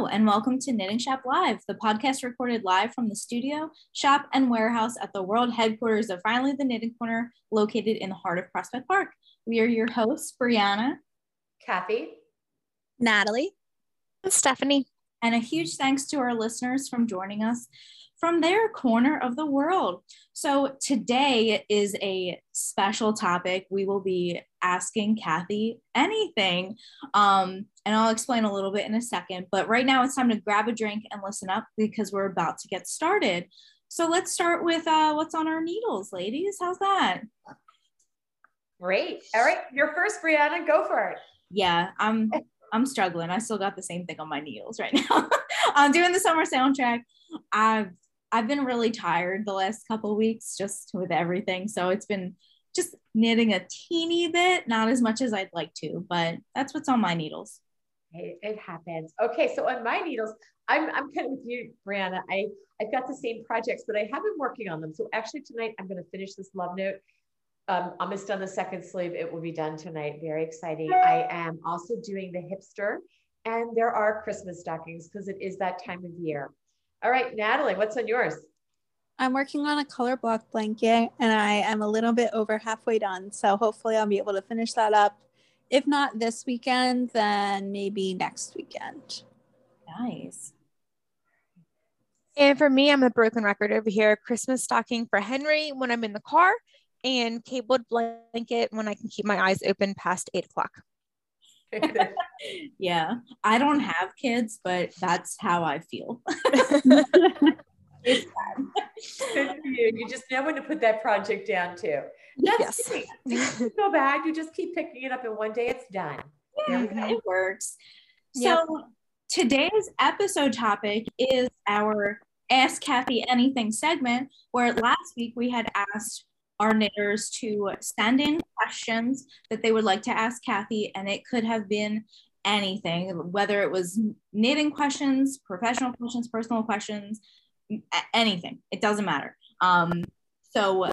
Hello, and welcome to Knitting Shop Live, the podcast recorded live from the studio, shop, and warehouse at the world headquarters of Finely the Knitting Corner, located in the heart of Prospect Park. We are your hosts, Brianna, Kathy, Natalie, and Stephanie. And a huge thanks to our listeners from joining us from their corner of the world. So today is a special topic. We will be asking Kathy anything. Um, and I'll explain a little bit in a second. But right now it's time to grab a drink and listen up because we're about to get started. So let's start with uh, what's on our needles, ladies. How's that? Great. All right, you're first, Brianna. Go for it. Yeah, I'm I'm struggling. I still got the same thing on my needles right now. I'm doing the summer soundtrack. I've I've been really tired the last couple weeks just with everything. So it's been just knitting a teeny bit, not as much as I'd like to, but that's what's on my needles. Hey, it happens. Okay, so on my needles, I'm I'm kind of with you, Brianna. I I've got the same projects, but I have been working on them. So actually tonight I'm going to finish this love note. Um, almost done the second sleeve. It will be done tonight. Very exciting. I am also doing the hipster, and there are Christmas stockings because it is that time of year. All right, Natalie, what's on yours? I'm working on a color block blanket and I am a little bit over halfway done. So hopefully I'll be able to finish that up. If not this weekend, then maybe next weekend. Nice. And for me, I'm a broken record over here. Christmas stocking for Henry when I'm in the car and cabled blanket when I can keep my eyes open past eight o'clock. yeah, I don't have kids, but that's how I feel. it's Good for you. You just know when to put that project down too. That's yes. so bad. You just keep picking it up, and one day it's done. Yeah, it works. Yep. So today's episode topic is our Ask Kathy Anything segment, where last week we had asked our knitters to send in questions that they would like to ask Kathy, and it could have been anything, whether it was knitting questions, professional questions, personal questions, anything. It doesn't matter. Um, so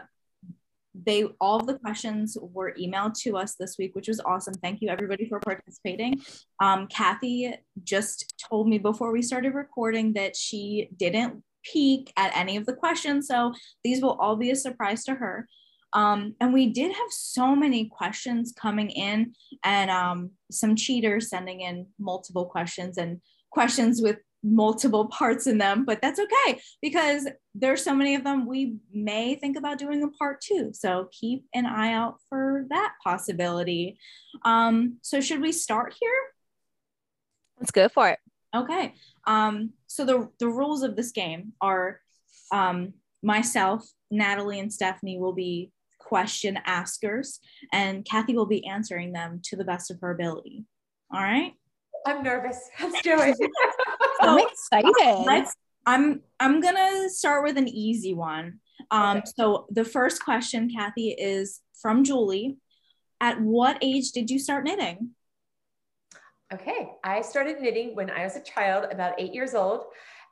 they all the questions were emailed to us this week, which was awesome. Thank you everybody for participating. Um, Kathy just told me before we started recording that she didn't peek at any of the questions, so these will all be a surprise to her. Um, and we did have so many questions coming in, and um, some cheaters sending in multiple questions and questions with multiple parts in them, but that's okay because there's so many of them. We may think about doing a part two. So keep an eye out for that possibility. Um, so should we start here? Let's go for it. Okay. Um, so the, the rules of this game are um, myself, Natalie, and Stephanie will be question askers, and Kathy will be answering them to the best of her ability. All right. I'm nervous. Let's do it. I'm excited. Let's, I'm I'm gonna start with an easy one. Um, okay. So the first question, Kathy, is from Julie. At what age did you start knitting? Okay, I started knitting when I was a child, about eight years old,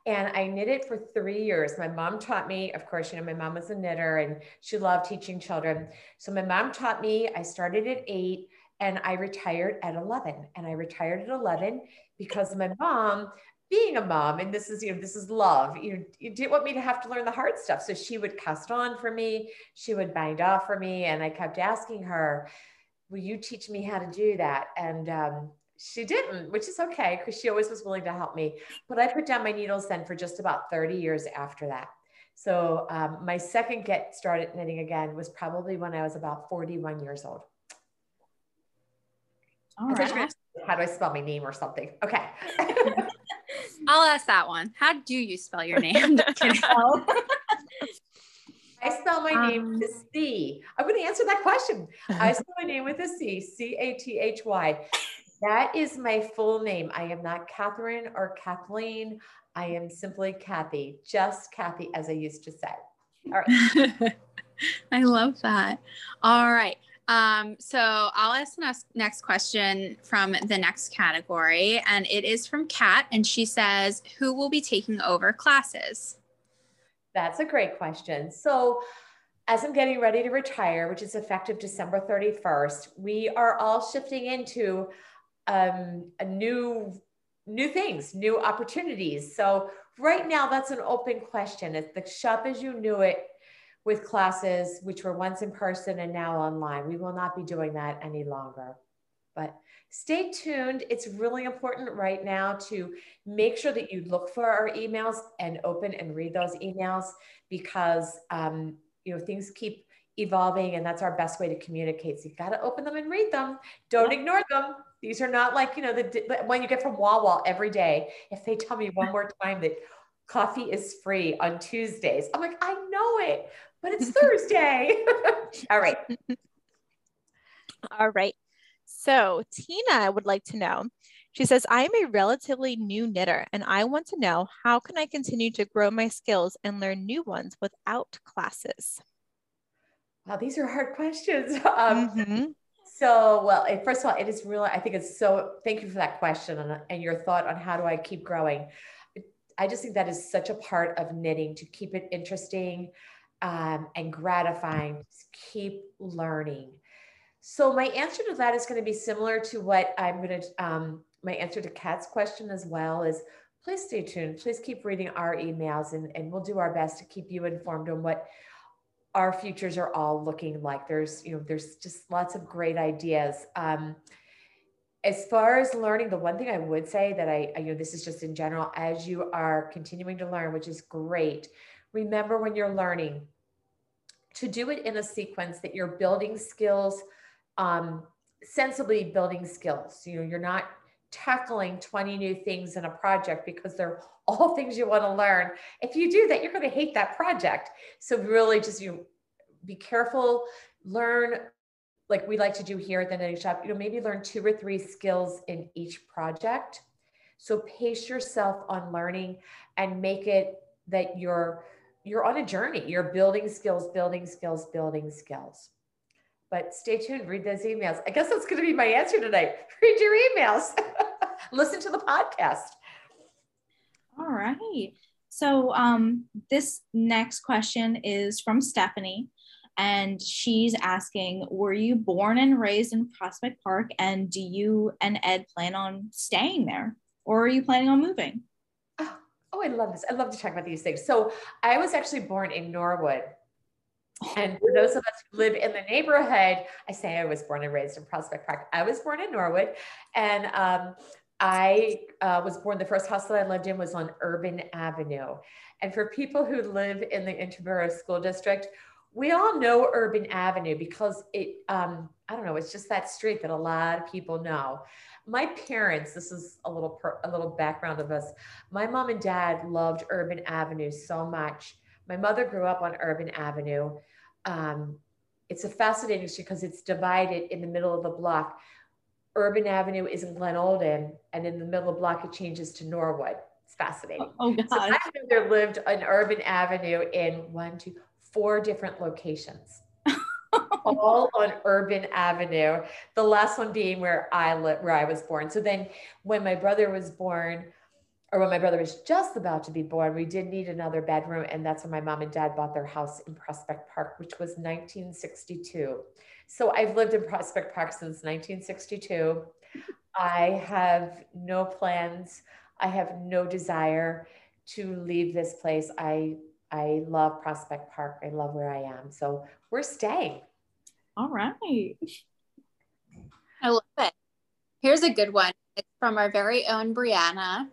and I knitted for three years. My mom taught me, of course, you know, my mom was a knitter and she loved teaching children. So my mom taught me, I started at eight and I retired at 11. And I retired at 11 because my mom, being a mom, and this is, you know, this is love, you know, you didn't want me to have to learn the hard stuff. So she would cast on for me, she would bind off for me. And I kept asking her, Will you teach me how to do that? And um, she didn't, which is okay because she always was willing to help me. But I put down my needles then for just about 30 years after that. So um, my second get started knitting again was probably when I was about 41 years old. All right. How do I spell my name or something? Okay. I'll ask that one. How do you spell your name? I spell my um, name with a C. I'm going to answer that question. I spell my name with a C, C A T H Y. That is my full name. I am not Catherine or Kathleen. I am simply Kathy, just Kathy, as I used to say. All right. I love that. All right. Um, so I'll ask the next, next question from the next category, and it is from Kat, and she says, "Who will be taking over classes?" That's a great question. So, as I'm getting ready to retire, which is effective December 31st, we are all shifting into um, a new new things, new opportunities. So right now, that's an open question. It's the shop as you knew it with classes, which were once in person and now online. We will not be doing that any longer. But stay tuned. It's really important right now to make sure that you look for our emails and open and read those emails because um, you know things keep evolving and that's our best way to communicate. So you've got to open them and read them. Don't ignore them. These are not like, you know, the when you get from Wawa every day. If they tell me one more time that coffee is free on Tuesdays, I'm like, I know it, but it's Thursday. All right. All right. So Tina would like to know. She says, I am a relatively new knitter and I want to know how can I continue to grow my skills and learn new ones without classes? Wow, these are hard questions. Um, mm-hmm. So, well, first of all, it is really, I think it's so, thank you for that question and, and your thought on how do I keep growing. I just think that is such a part of knitting to keep it interesting um, and gratifying. Just keep learning. So, my answer to that is going to be similar to what I'm going to, um, my answer to Kat's question as well is please stay tuned. Please keep reading our emails and, and we'll do our best to keep you informed on what our futures are all looking like. There's, you know, there's just lots of great ideas. Um, as far as learning, the one thing I would say that I, I, you know, this is just in general, as you are continuing to learn, which is great, remember when you're learning to do it in a sequence that you're building skills, um, sensibly building skills. You know, you're not tackling 20 new things in a project because they're all things you want to learn. If you do that, you're going to hate that project. So really just you be careful, learn like we like to do here at the knitting shop, you know, maybe learn two or three skills in each project. So pace yourself on learning and make it that you're you're on a journey. You're building skills, building skills, building skills. But stay tuned, read those emails. I guess that's going to be my answer tonight. Read your emails. Listen to the podcast. All right. So um, this next question is from Stephanie, and she's asking, "Were you born and raised in Prospect Park, and do you and Ed plan on staying there, or are you planning on moving?" Oh, oh I love this. I love to talk about these things. So I was actually born in Norwood. And for those of us who live in the neighborhood, I say I was born and raised in Prospect Park. I was born in Norwood, and um, I uh, was born, the first house that I lived in was on Urban Avenue. And for people who live in the Interboro School District, we all know Urban Avenue because it, um, I don't know, it's just that street that a lot of people know. My parents, this is a little, per, a little background of us. My mom and dad loved Urban Avenue so much. My mother grew up on Urban Avenue. Um, it's a fascinating street because it's divided in the middle of the block Urban Avenue is in Glenolden, and in the middle of block it changes to Norwood. It's fascinating. Oh, God. So my mother lived on Urban Avenue in one, two, four different locations. all on Urban Avenue. The last one being where I live, where I was born. So then, when my brother was born, or when my brother was just about to be born, we did need another bedroom, and that's when my mom and dad bought their house in Prospect Park, which was 1962. So I've lived in Prospect Park since 1962. I have no plans. I have no desire to leave this place. I I love Prospect Park. I love where I am. So we're staying. All right. I love it. Here's a good one. It's from our very own Brianna.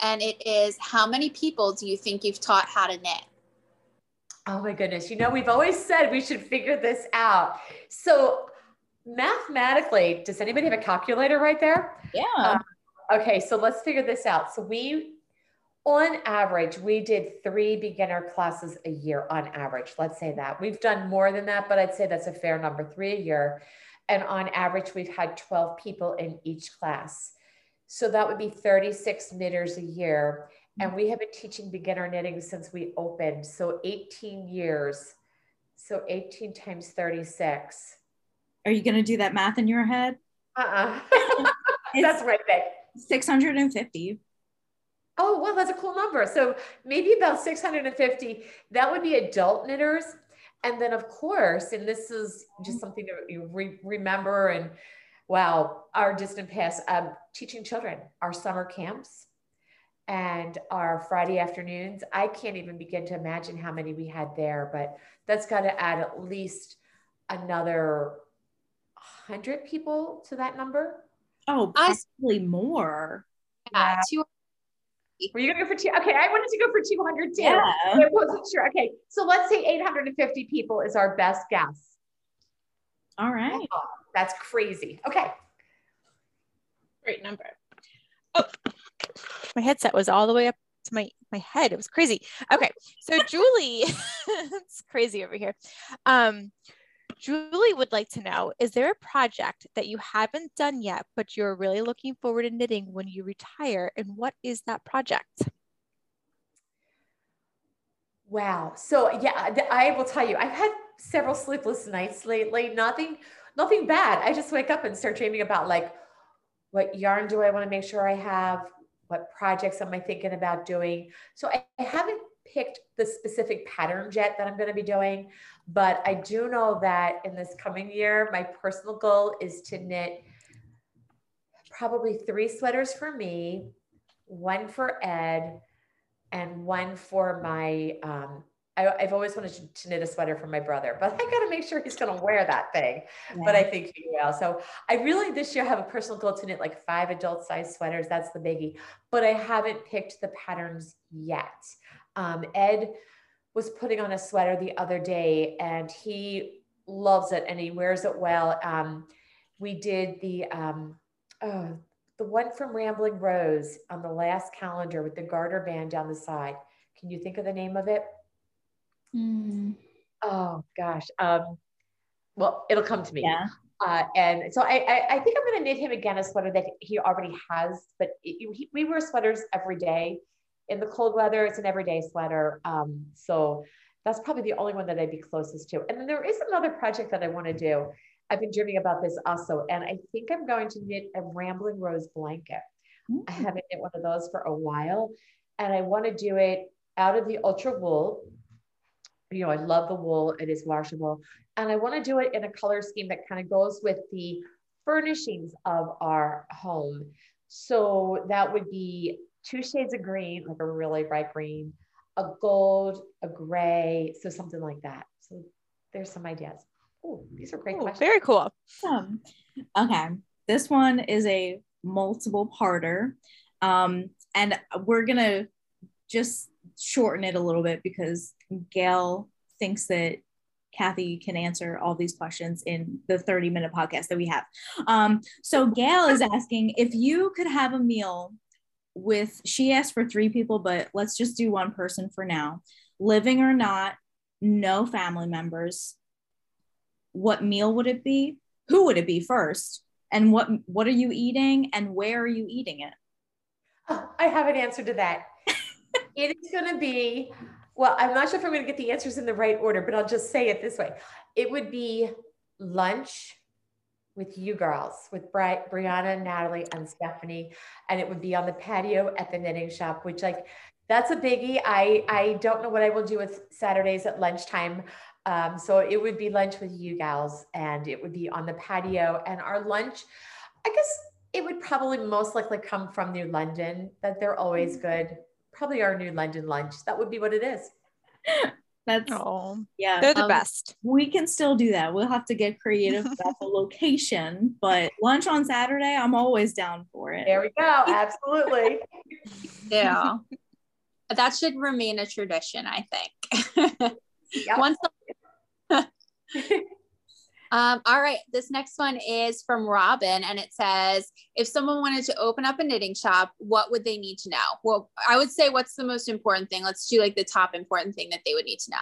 And it is How many people do you think you've taught how to knit? Oh my goodness. You know, we've always said we should figure this out. So, mathematically, does anybody have a calculator right there? Yeah. Um, okay, so let's figure this out. So, we, on average, we did three beginner classes a year on average. Let's say that. We've done more than that, but I'd say that's a fair number three a year. And on average, we've had 12 people in each class. So, that would be 36 knitters a year and we have been teaching beginner knitting since we opened. So 18 years. So 18 times 36. Are you going to do that math in your head? Uh-uh. that's right there. 650. Oh, well, that's a cool number. So maybe about 650. That would be adult knitters. And then, of course, and this is just something to you re- remember and wow, our distant past, um, teaching children, our summer camps and our Friday afternoons. I can't even begin to imagine how many we had there, but that's got to add at least another 100 people to that number. Oh, possibly more. Yeah, two were you gonna go for two? Okay, I wanted to go for 200 too. Yeah. I wasn't sure. Okay, so let's say 850 people is our best guess. All right. Oh, that's crazy. Okay. Great number. Oh, my headset was all the way up to my my head. It was crazy. Okay, so Julie, it's crazy over here. Um, Julie would like to know Is there a project that you haven't done yet, but you're really looking forward to knitting when you retire? And what is that project? Wow. So, yeah, I will tell you, I've had several sleepless nights lately. Nothing, nothing bad. I just wake up and start dreaming about like, what yarn do I want to make sure I have? What projects am I thinking about doing? So I, I haven't picked the specific pattern yet that I'm going to be doing, but I do know that in this coming year, my personal goal is to knit probably three sweaters for me, one for Ed, and one for my. Um, I, have always wanted to, to, knit a sweater for my brother, but I got to make sure he's going to wear that thing. Yeah. But I think he will. So I really this year have a personal goal to knit like five adult size sweaters. That's the biggie. But I haven't picked the patterns yet. Um, Ed was putting on a sweater the other day and he loves it and he wears it well. Um, we did the, um, oh, the one from Rambling Rose on the last calendar with the garter band down the side. Can you think of the name of it? Mm. Oh gosh. Um, well, it'll come to me. Yeah. Uh, and so I, I, I, think I'm going to knit him again a sweater that he already has, but it, he, we wear sweaters every day in the cold weather, it's an everyday sweater. Um, so that's probably the only one that I'd be closest to. And then there is another project that I want to do. I've been dreaming about this also, and I think I'm going to knit a Rambling Rose blanket. Mm-hmm. I haven't knit one of those for a while, and I want to do it out of the ultra wool. You know, I love the wool; it is washable, and I want to do it in a color scheme that kind of goes with the furnishings of our home. So that would be two shades of green, like a really bright green, a gold, a gray, so something like that. So there's some ideas. Oh, these are great Ooh, questions. Very cool. Um, okay, this one is a multiple parter, um, and we're gonna just shorten it a little bit because Gail thinks that Kathy can answer all these questions in the 30 minute podcast that we have. Um, so Gail is asking if you could have a meal with she asked for three people, but let's just do one person for now. Living or not, no family members. What meal would it be? Who would it be first? And what what are you eating and where are you eating it? Oh, I have an answer to that. It is going to be well, I'm not sure if I'm going to get the answers in the right order, but I'll just say it this way. It would be lunch with you girls, with Bri- Brianna, Natalie, and Stephanie, and it would be on the patio at the knitting shop, which like that's a biggie. I I don't know what I will do with Saturdays at lunchtime. Um, so it would be lunch with you gals, and it would be on the patio. And our lunch, I guess it would probably most likely come from New London. That they're always mm-hmm. good. Probably our New London lunch. That would be what it is. That's oh, yeah, they're the um, best. We can still do that. We'll have to get creative about the location, but lunch on Saturday, I'm always down for it. There we go. Absolutely. yeah. that should remain a tradition, I think. Yep. Once Um, all right, this next one is from Robin, and it says, if someone wanted to open up a knitting shop, what would they need to know? Well, I would say, what's the most important thing? Let's do like the top important thing that they would need to know.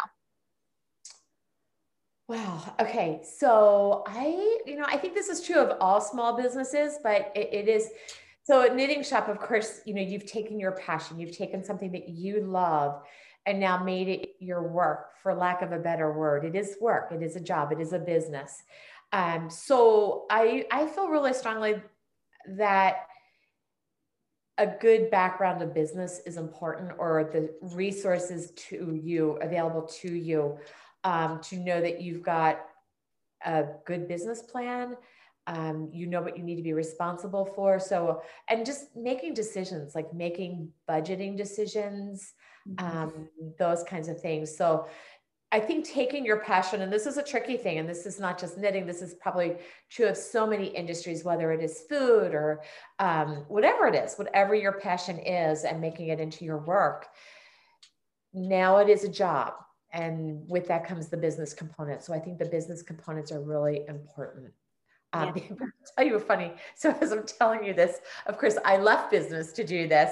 Wow. Okay. So I, you know, I think this is true of all small businesses, but it, it is. So a knitting shop, of course, you know, you've taken your passion, you've taken something that you love and now made it your work, for lack of a better word. It is work, it is a job, it is a business. Um, so I, I feel really strongly that a good background of business is important or the resources to you available to you um, to know that you've got a good business plan um, you know what you need to be responsible for so and just making decisions like making budgeting decisions. Um, those kinds of things so I think taking your passion, and this is a tricky thing, and this is not just knitting, this is probably true of so many industries, whether it is food or um, whatever it is, whatever your passion is, and making it into your work. Now it is a job. And with that comes the business component. So I think the business components are really important. Um, yeah. tell you a funny. So as I'm telling you this, of course, I left business to do this,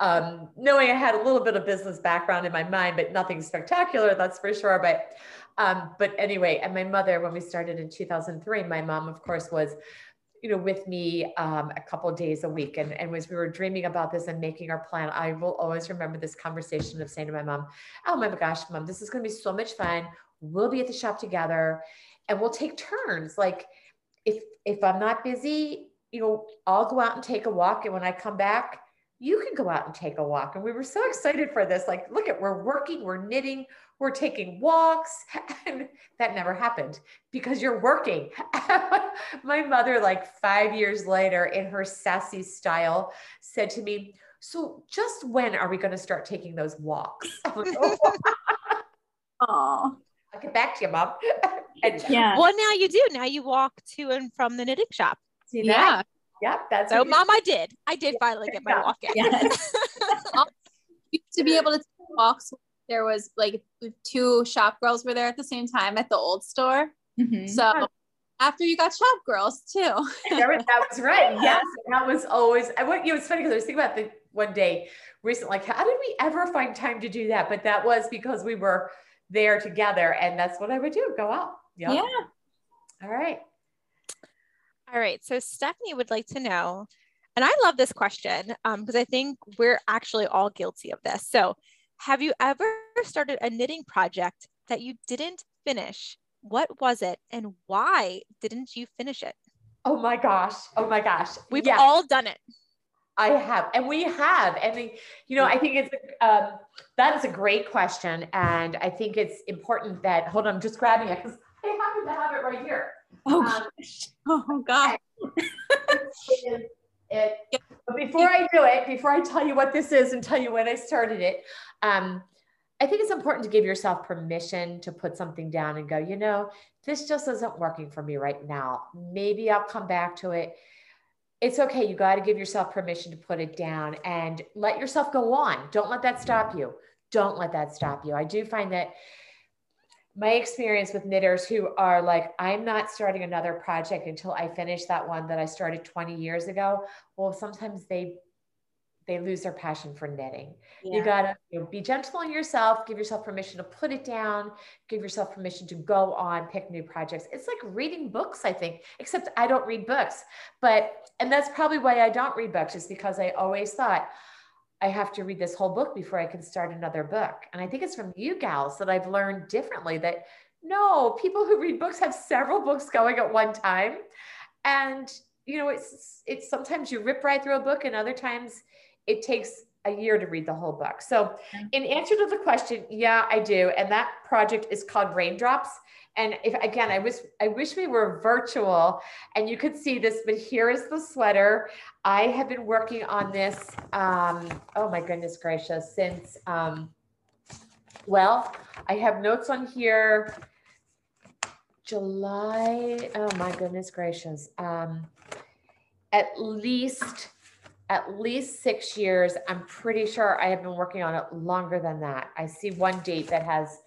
um, knowing I had a little bit of business background in my mind, but nothing spectacular, that's for sure. But um, but anyway, and my mother, when we started in 2003, my mom, of course, was you know with me um, a couple days a week and, and as we were dreaming about this and making our plan i will always remember this conversation of saying to my mom oh my gosh mom this is going to be so much fun we'll be at the shop together and we'll take turns like if if I'm not busy, you know, I'll go out and take a walk. And when I come back, you can go out and take a walk. And we were so excited for this. Like, look at we're working, we're knitting, we're taking walks. And that never happened because you're working. My mother, like five years later, in her sassy style, said to me, So just when are we going to start taking those walks? oh. I'll get back to you, mom. And yeah. Well, now you do. Now you walk to and from the knitting shop. See that? Yeah. Yep. That's so, mom. I did. I did finally get my walk in. Yes. to be able to walks. There was like two shop girls were there at the same time at the old store. Mm-hmm. So after you got shop girls too. that was right. Yes, that was always. I went. You know, it's funny because I was thinking about the one day recently, like how did we ever find time to do that? But that was because we were there together, and that's what I would do. Go out. Yep. Yeah. All right. All right. So Stephanie would like to know, and I love this question because um, I think we're actually all guilty of this. So, have you ever started a knitting project that you didn't finish? What was it, and why didn't you finish it? Oh my gosh! Oh my gosh! We've yeah. all done it. I have, and we have, and you know, I think it's um, that is a great question, and I think it's important that. Hold on, I'm just grabbing it because I happen to have it right here. Oh, um, oh God. it, it, but before I do it, before I tell you what this is and tell you when I started it, um, I think it's important to give yourself permission to put something down and go, you know, this just isn't working for me right now. Maybe I'll come back to it. It's okay. You got to give yourself permission to put it down and let yourself go on. Don't let that stop you. Don't let that stop you. I do find that my experience with knitters who are like, I'm not starting another project until I finish that one that I started 20 years ago. Well, sometimes they they lose their passion for knitting. Yeah. You gotta you know, be gentle on yourself, give yourself permission to put it down, give yourself permission to go on, pick new projects. It's like reading books, I think, except I don't read books. But and that's probably why I don't read books, is because I always thought, I have to read this whole book before I can start another book. And I think it's from you gals that I've learned differently that no, people who read books have several books going at one time. And you know, it's it's sometimes you rip right through a book and other times it takes a year to read the whole book. So, mm-hmm. in answer to the question, yeah, I do. And that project is called Raindrops. And if again, I wish I wish we were virtual and you could see this, but here is the sweater. I have been working on this. Um, oh my goodness gracious! Since um, well, I have notes on here. July. Oh my goodness gracious! Um, at least at least six years. I'm pretty sure I have been working on it longer than that. I see one date that has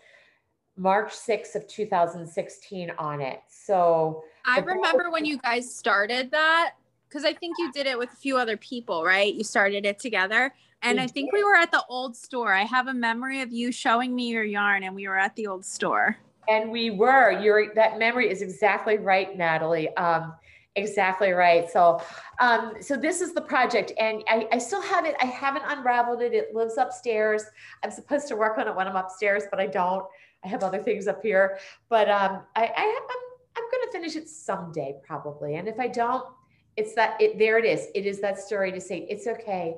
March 6th of 2016 on it. So I remember when you guys started that because I think you did it with a few other people, right? You started it together. And I think we were at the old store. I have a memory of you showing me your yarn and we were at the old store. And we were. Your that memory is exactly right, Natalie. Um, Exactly right. So, um, so this is the project, and I, I still have it. I haven't unraveled it. It lives upstairs. I'm supposed to work on it when I'm upstairs, but I don't. I have other things up here. But um, I, I I'm I'm going to finish it someday, probably. And if I don't, it's that it. There it is. It is that story to say it's okay.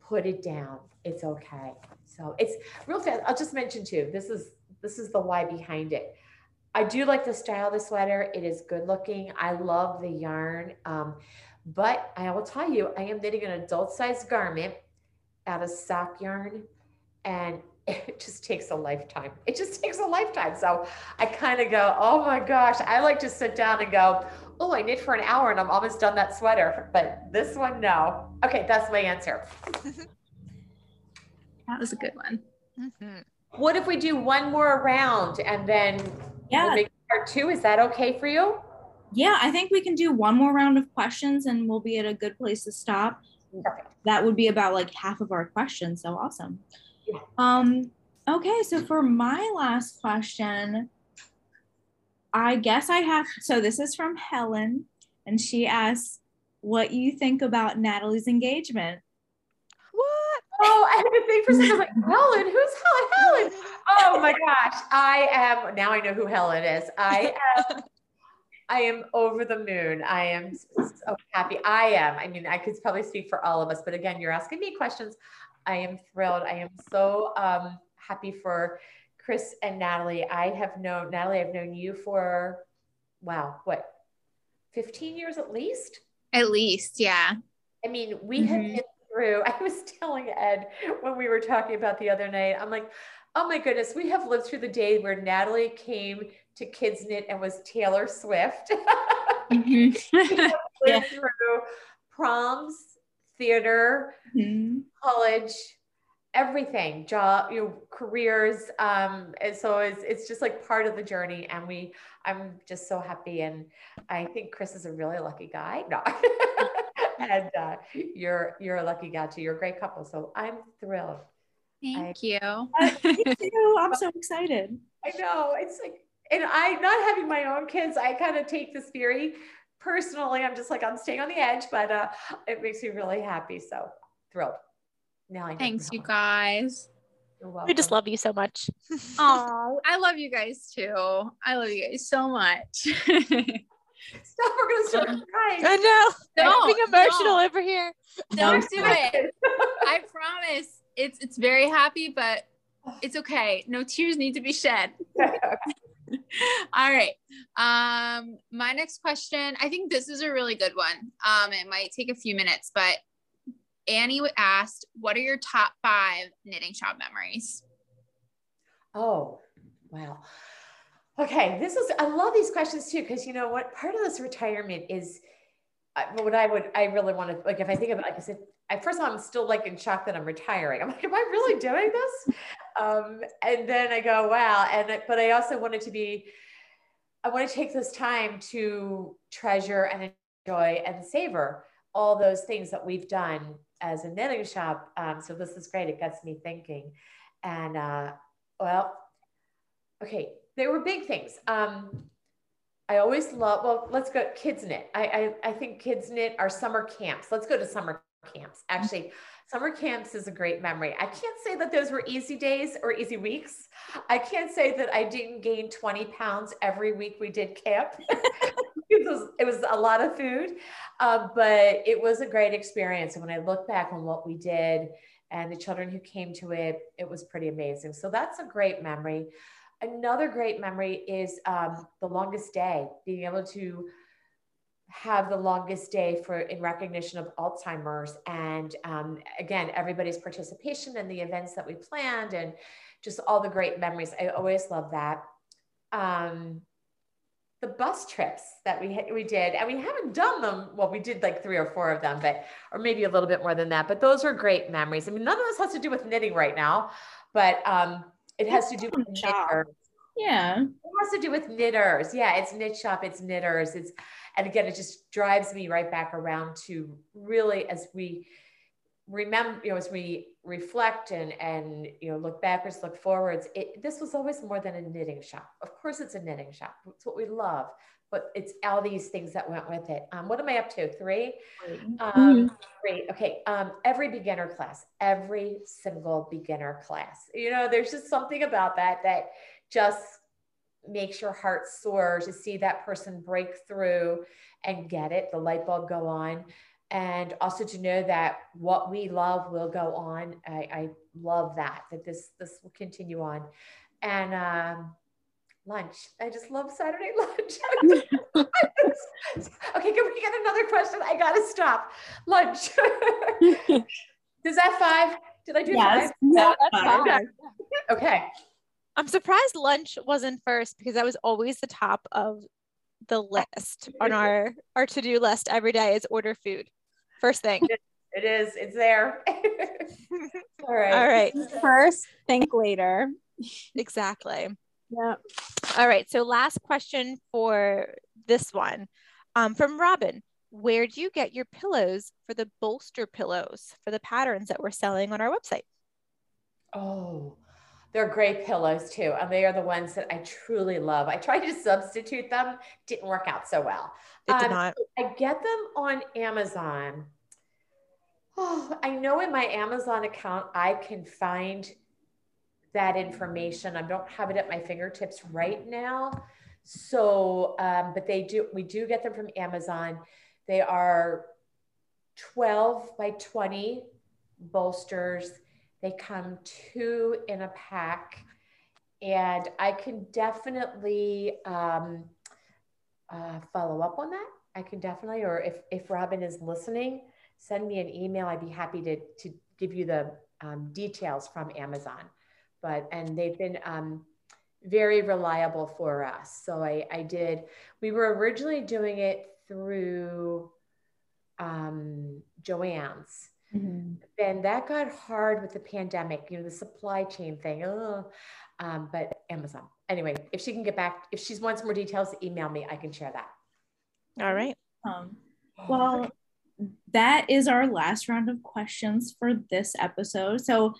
Put it down. It's okay. So it's real fast. I'll just mention too. This is this is the why behind it. I do like the style of the sweater. It is good looking. I love the yarn. Um, but I will tell you, I am knitting an adult size garment out of sock yarn and it just takes a lifetime. It just takes a lifetime. So I kind of go, oh my gosh, I like to sit down and go, oh, I knit for an hour and I'm almost done that sweater. But this one, no. Okay, that's my answer. that was a good one. Mm-hmm. What if we do one more round and then yeah. we'll make part two? Is that okay for you? Yeah, I think we can do one more round of questions and we'll be at a good place to stop. Perfect. That would be about like half of our questions. So awesome. Yeah. Um, okay, so for my last question, I guess I have so this is from Helen, and she asks what you think about Natalie's engagement. What? Oh, I had to think for a second. like, Helen, who's Helen? Helen. Oh my gosh. I am now I know who Helen is. I am I am over the moon. I am so happy. I am. I mean, I could probably speak for all of us, but again, you're asking me questions. I am thrilled. I am so um, happy for Chris and Natalie. I have known Natalie. I've known you for wow, what, 15 years at least? At least, yeah. I mean, we mm-hmm. have been through. I was telling Ed when we were talking about the other night. I'm like, oh my goodness, we have lived through the day where Natalie came to Kids Knit and was Taylor Swift. mm-hmm. yeah. through proms, theater, mm-hmm. college, everything, job, you know, careers. Um, and so it's it's just like part of the journey. And we I'm just so happy. And I think Chris is a really lucky guy. No. and uh, you're you're a lucky guy too. You're a great couple. So I'm thrilled. Thank I, you. Uh, too. I'm so excited. I know. It's like and I not having my own kids, I kind of take this theory personally. I'm just like I'm staying on the edge, but uh, it makes me really happy. So thrilled. Now I thanks, you guys. We just love you so much. oh, I love you guys too. I love you guys so much. Stop, we're gonna start crying. I know. Don't, being emotional don't. over here. Don't do it. I promise. It's it's very happy, but it's okay. No tears need to be shed. All right. Um, my next question, I think this is a really good one. Um, it might take a few minutes, but Annie asked, what are your top five knitting shop memories? Oh, wow. Okay, this is, I love these questions too, because you know what, part of this retirement is what I would, I really want to, like, if I think about, like I said, at first I'm still like in shock that I'm retiring. I'm like, am I really doing this? Um, and then I go, wow. And, but I also wanted to be, I want to take this time to treasure and enjoy and savor all those things that we've done as a knitting shop. Um, so this is great. It gets me thinking. And uh, well, okay, there were big things. Um, I always love, well, let's go kids knit. I, I, I think kids knit are summer camps. Let's go to summer camps. Actually, summer camps is a great memory. I can't say that those were easy days or easy weeks. I can't say that I didn't gain 20 pounds every week we did camp. it, was, it was a lot of food, uh, but it was a great experience. And when I look back on what we did and the children who came to it, it was pretty amazing. So that's a great memory. Another great memory is um, the longest day, being able to have the longest day for in recognition of Alzheimer's. And um, again, everybody's participation in the events that we planned and just all the great memories. I always love that. Um, the bus trips that we we did, and we haven't done them. Well, we did like three or four of them, but or maybe a little bit more than that. But those are great memories. I mean, none of this has to do with knitting right now, but um, it has to do with knitters. Yeah, it has to do with knitters. Yeah, it's knit shop. It's knitters. It's and again, it just drives me right back around to really as we remember, you know, as we reflect and and you know look backwards, look forwards. It, this was always more than a knitting shop. Of course, it's a knitting shop. It's what we love, but it's all these things that went with it. Um, what am I up to? Three. Um, mm-hmm. Three. Okay. Um, every beginner class, every single beginner class. You know, there's just something about that that just makes your heart soar to see that person break through and get it, the light bulb go on. And also to know that what we love will go on. I, I love that, that this, this will continue on. And um, lunch. I just love Saturday lunch. okay, can we get another question? I gotta stop. Lunch. Is that five? Did I do yes. five? No, that's five. Okay. I'm surprised lunch wasn't first because that was always the top of the list on our our to-do list every day is order food. First thing. It is. It's there. All right. All right. First, think later. Exactly. Yeah. All right. So last question for this one um, from Robin. Where do you get your pillows for the bolster pillows for the patterns that we're selling on our website? Oh, they're great pillows too. And they are the ones that I truly love. I tried to substitute them, didn't work out so well. It did um, not. I get them on Amazon. Oh, I know in my Amazon account, I can find that information. I don't have it at my fingertips right now. So, um, but they do, we do get them from Amazon. They are 12 by 20 bolsters. They come two in a pack. And I can definitely um, uh, follow up on that. I can definitely, or if, if Robin is listening, send me an email. I'd be happy to, to give you the um, details from Amazon. But, and they've been um, very reliable for us. So I, I did, we were originally doing it through um, Joann's. Mm-hmm. Then that got hard with the pandemic, you know, the supply chain thing. Oh, um, but Amazon. Anyway, if she can get back, if she wants more details, email me. I can share that. All right. Um, well, that is our last round of questions for this episode. So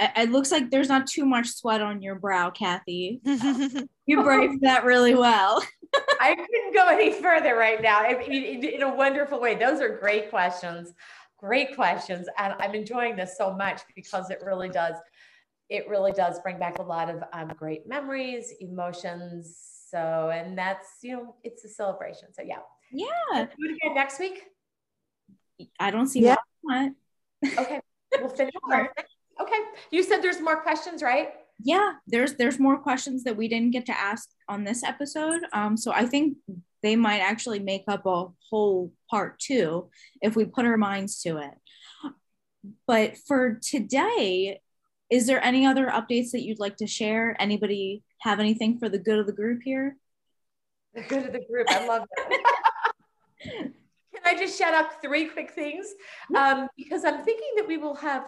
it looks like there's not too much sweat on your brow, Kathy. you braved that really well. I couldn't go any further right now in, in, in, a wonderful way. Those are great questions. Great questions. And I'm enjoying this so much because it really does, it really does bring back a lot of um, great memories, emotions. So, and that's, you know, it's a celebration. So yeah. Yeah. Do it again next week. I don't see yeah. why. Okay. We'll finish. Okay. You said there's more questions, right? Yeah, there's there's more questions that we didn't get to ask on this episode. Um, so I think they might actually make up a whole part two if we put our minds to it. But for today, is there any other updates that you'd like to share? Anybody have anything for the good of the group here? The good of the group. I love that. Can I just shout out three quick things? Um, because I'm thinking that we will have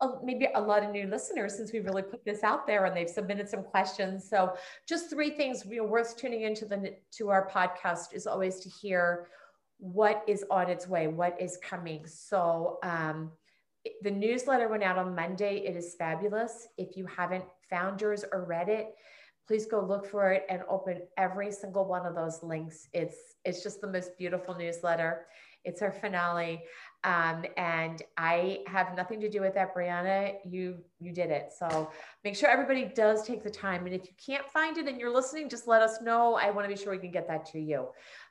a, maybe a lot of new listeners since we really put this out there and they've submitted some questions. So just three things you know, worth tuning into the to our podcast is always to hear what is on its way, what is coming. So um, the newsletter went out on Monday. It is fabulous. If you haven't found yours or read it, please go look for it and open every single one of those links. It's it's just the most beautiful newsletter. It's our finale. Um, and I have nothing to do with that, Brianna. You you did it. So make sure everybody does take the time. And if you can't find it and you're listening, just let us know. I want to be sure we can get that to you.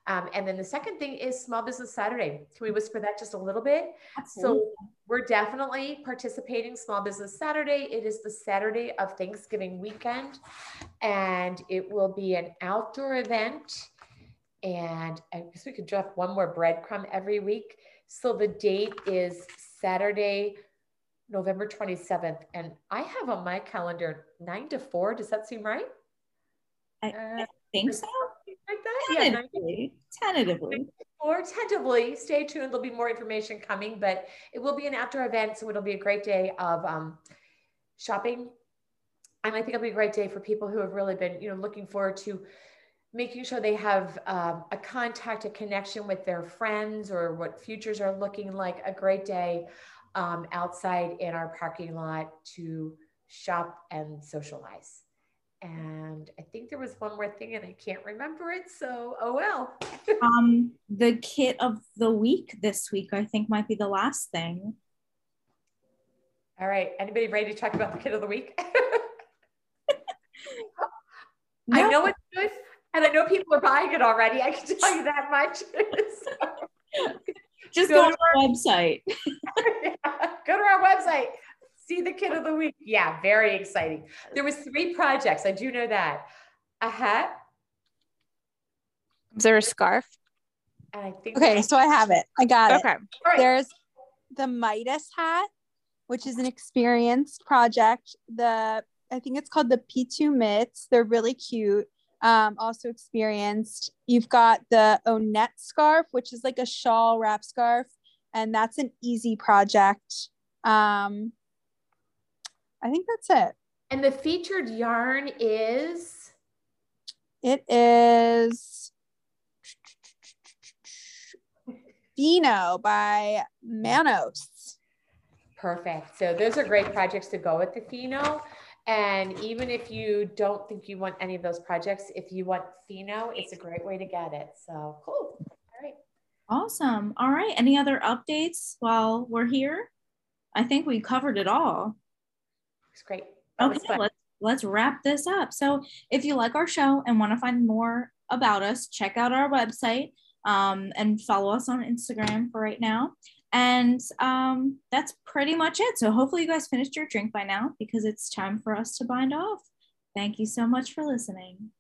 Um, and then the second thing is Small Business Saturday. Can we whisper that just a little bit? Absolutely. So we're definitely participating Small Business Saturday. It is the Saturday of Thanksgiving weekend, and it will be an outdoor event. And I guess we could drop one more breadcrumb every week. So the date is Saturday, November 27th. And I have on my calendar nine to four. Does that seem right? I, uh, I think so. Like that? Tentatively. Yeah, tentatively. Or tentatively, stay tuned. There'll be more information coming, but it will be an outdoor event. So it'll be a great day of um, shopping. And I think it'll be a great day for people who have really been, you know, looking forward to making sure they have um, a contact, a connection with their friends or what futures are looking like, a great day um, outside in our parking lot to shop and socialize. And I think there was one more thing and I can't remember it. So, oh well. um, the kit of the week this week, I think might be the last thing. All right. Anybody ready to talk about the kit of the week? no. I know it's good. And I know people are buying it already. I can tell you that much. so, Just go, go to our website. yeah, go to our website. See the kid of the week. Yeah, very exciting. There was three projects. I do know that. A hat. Is there a scarf? And I think Okay, so I have it. I got it. Okay. All right. There's the Midas hat, which is an experienced project. The I think it's called the P2 mitts. They're really cute. Um, also experienced. You've got the Onette scarf, which is like a shawl wrap scarf, and that's an easy project. Um, I think that's it. And the featured yarn is It is Fino by Manos. perfect. So those are great projects to go with the Fino. And even if you don't think you want any of those projects, if you want Fino, it's a great way to get it. So cool. All right. Awesome. All right. Any other updates while we're here? I think we covered it all. It's great. That Okay, let's let's wrap this up. So if you like our show and want to find more about us, check out our website um, and follow us on Instagram for right now. And um, that's pretty much it. So hopefully you guys finished your drink by now because it's time for us to bind off. Thank you so much for listening.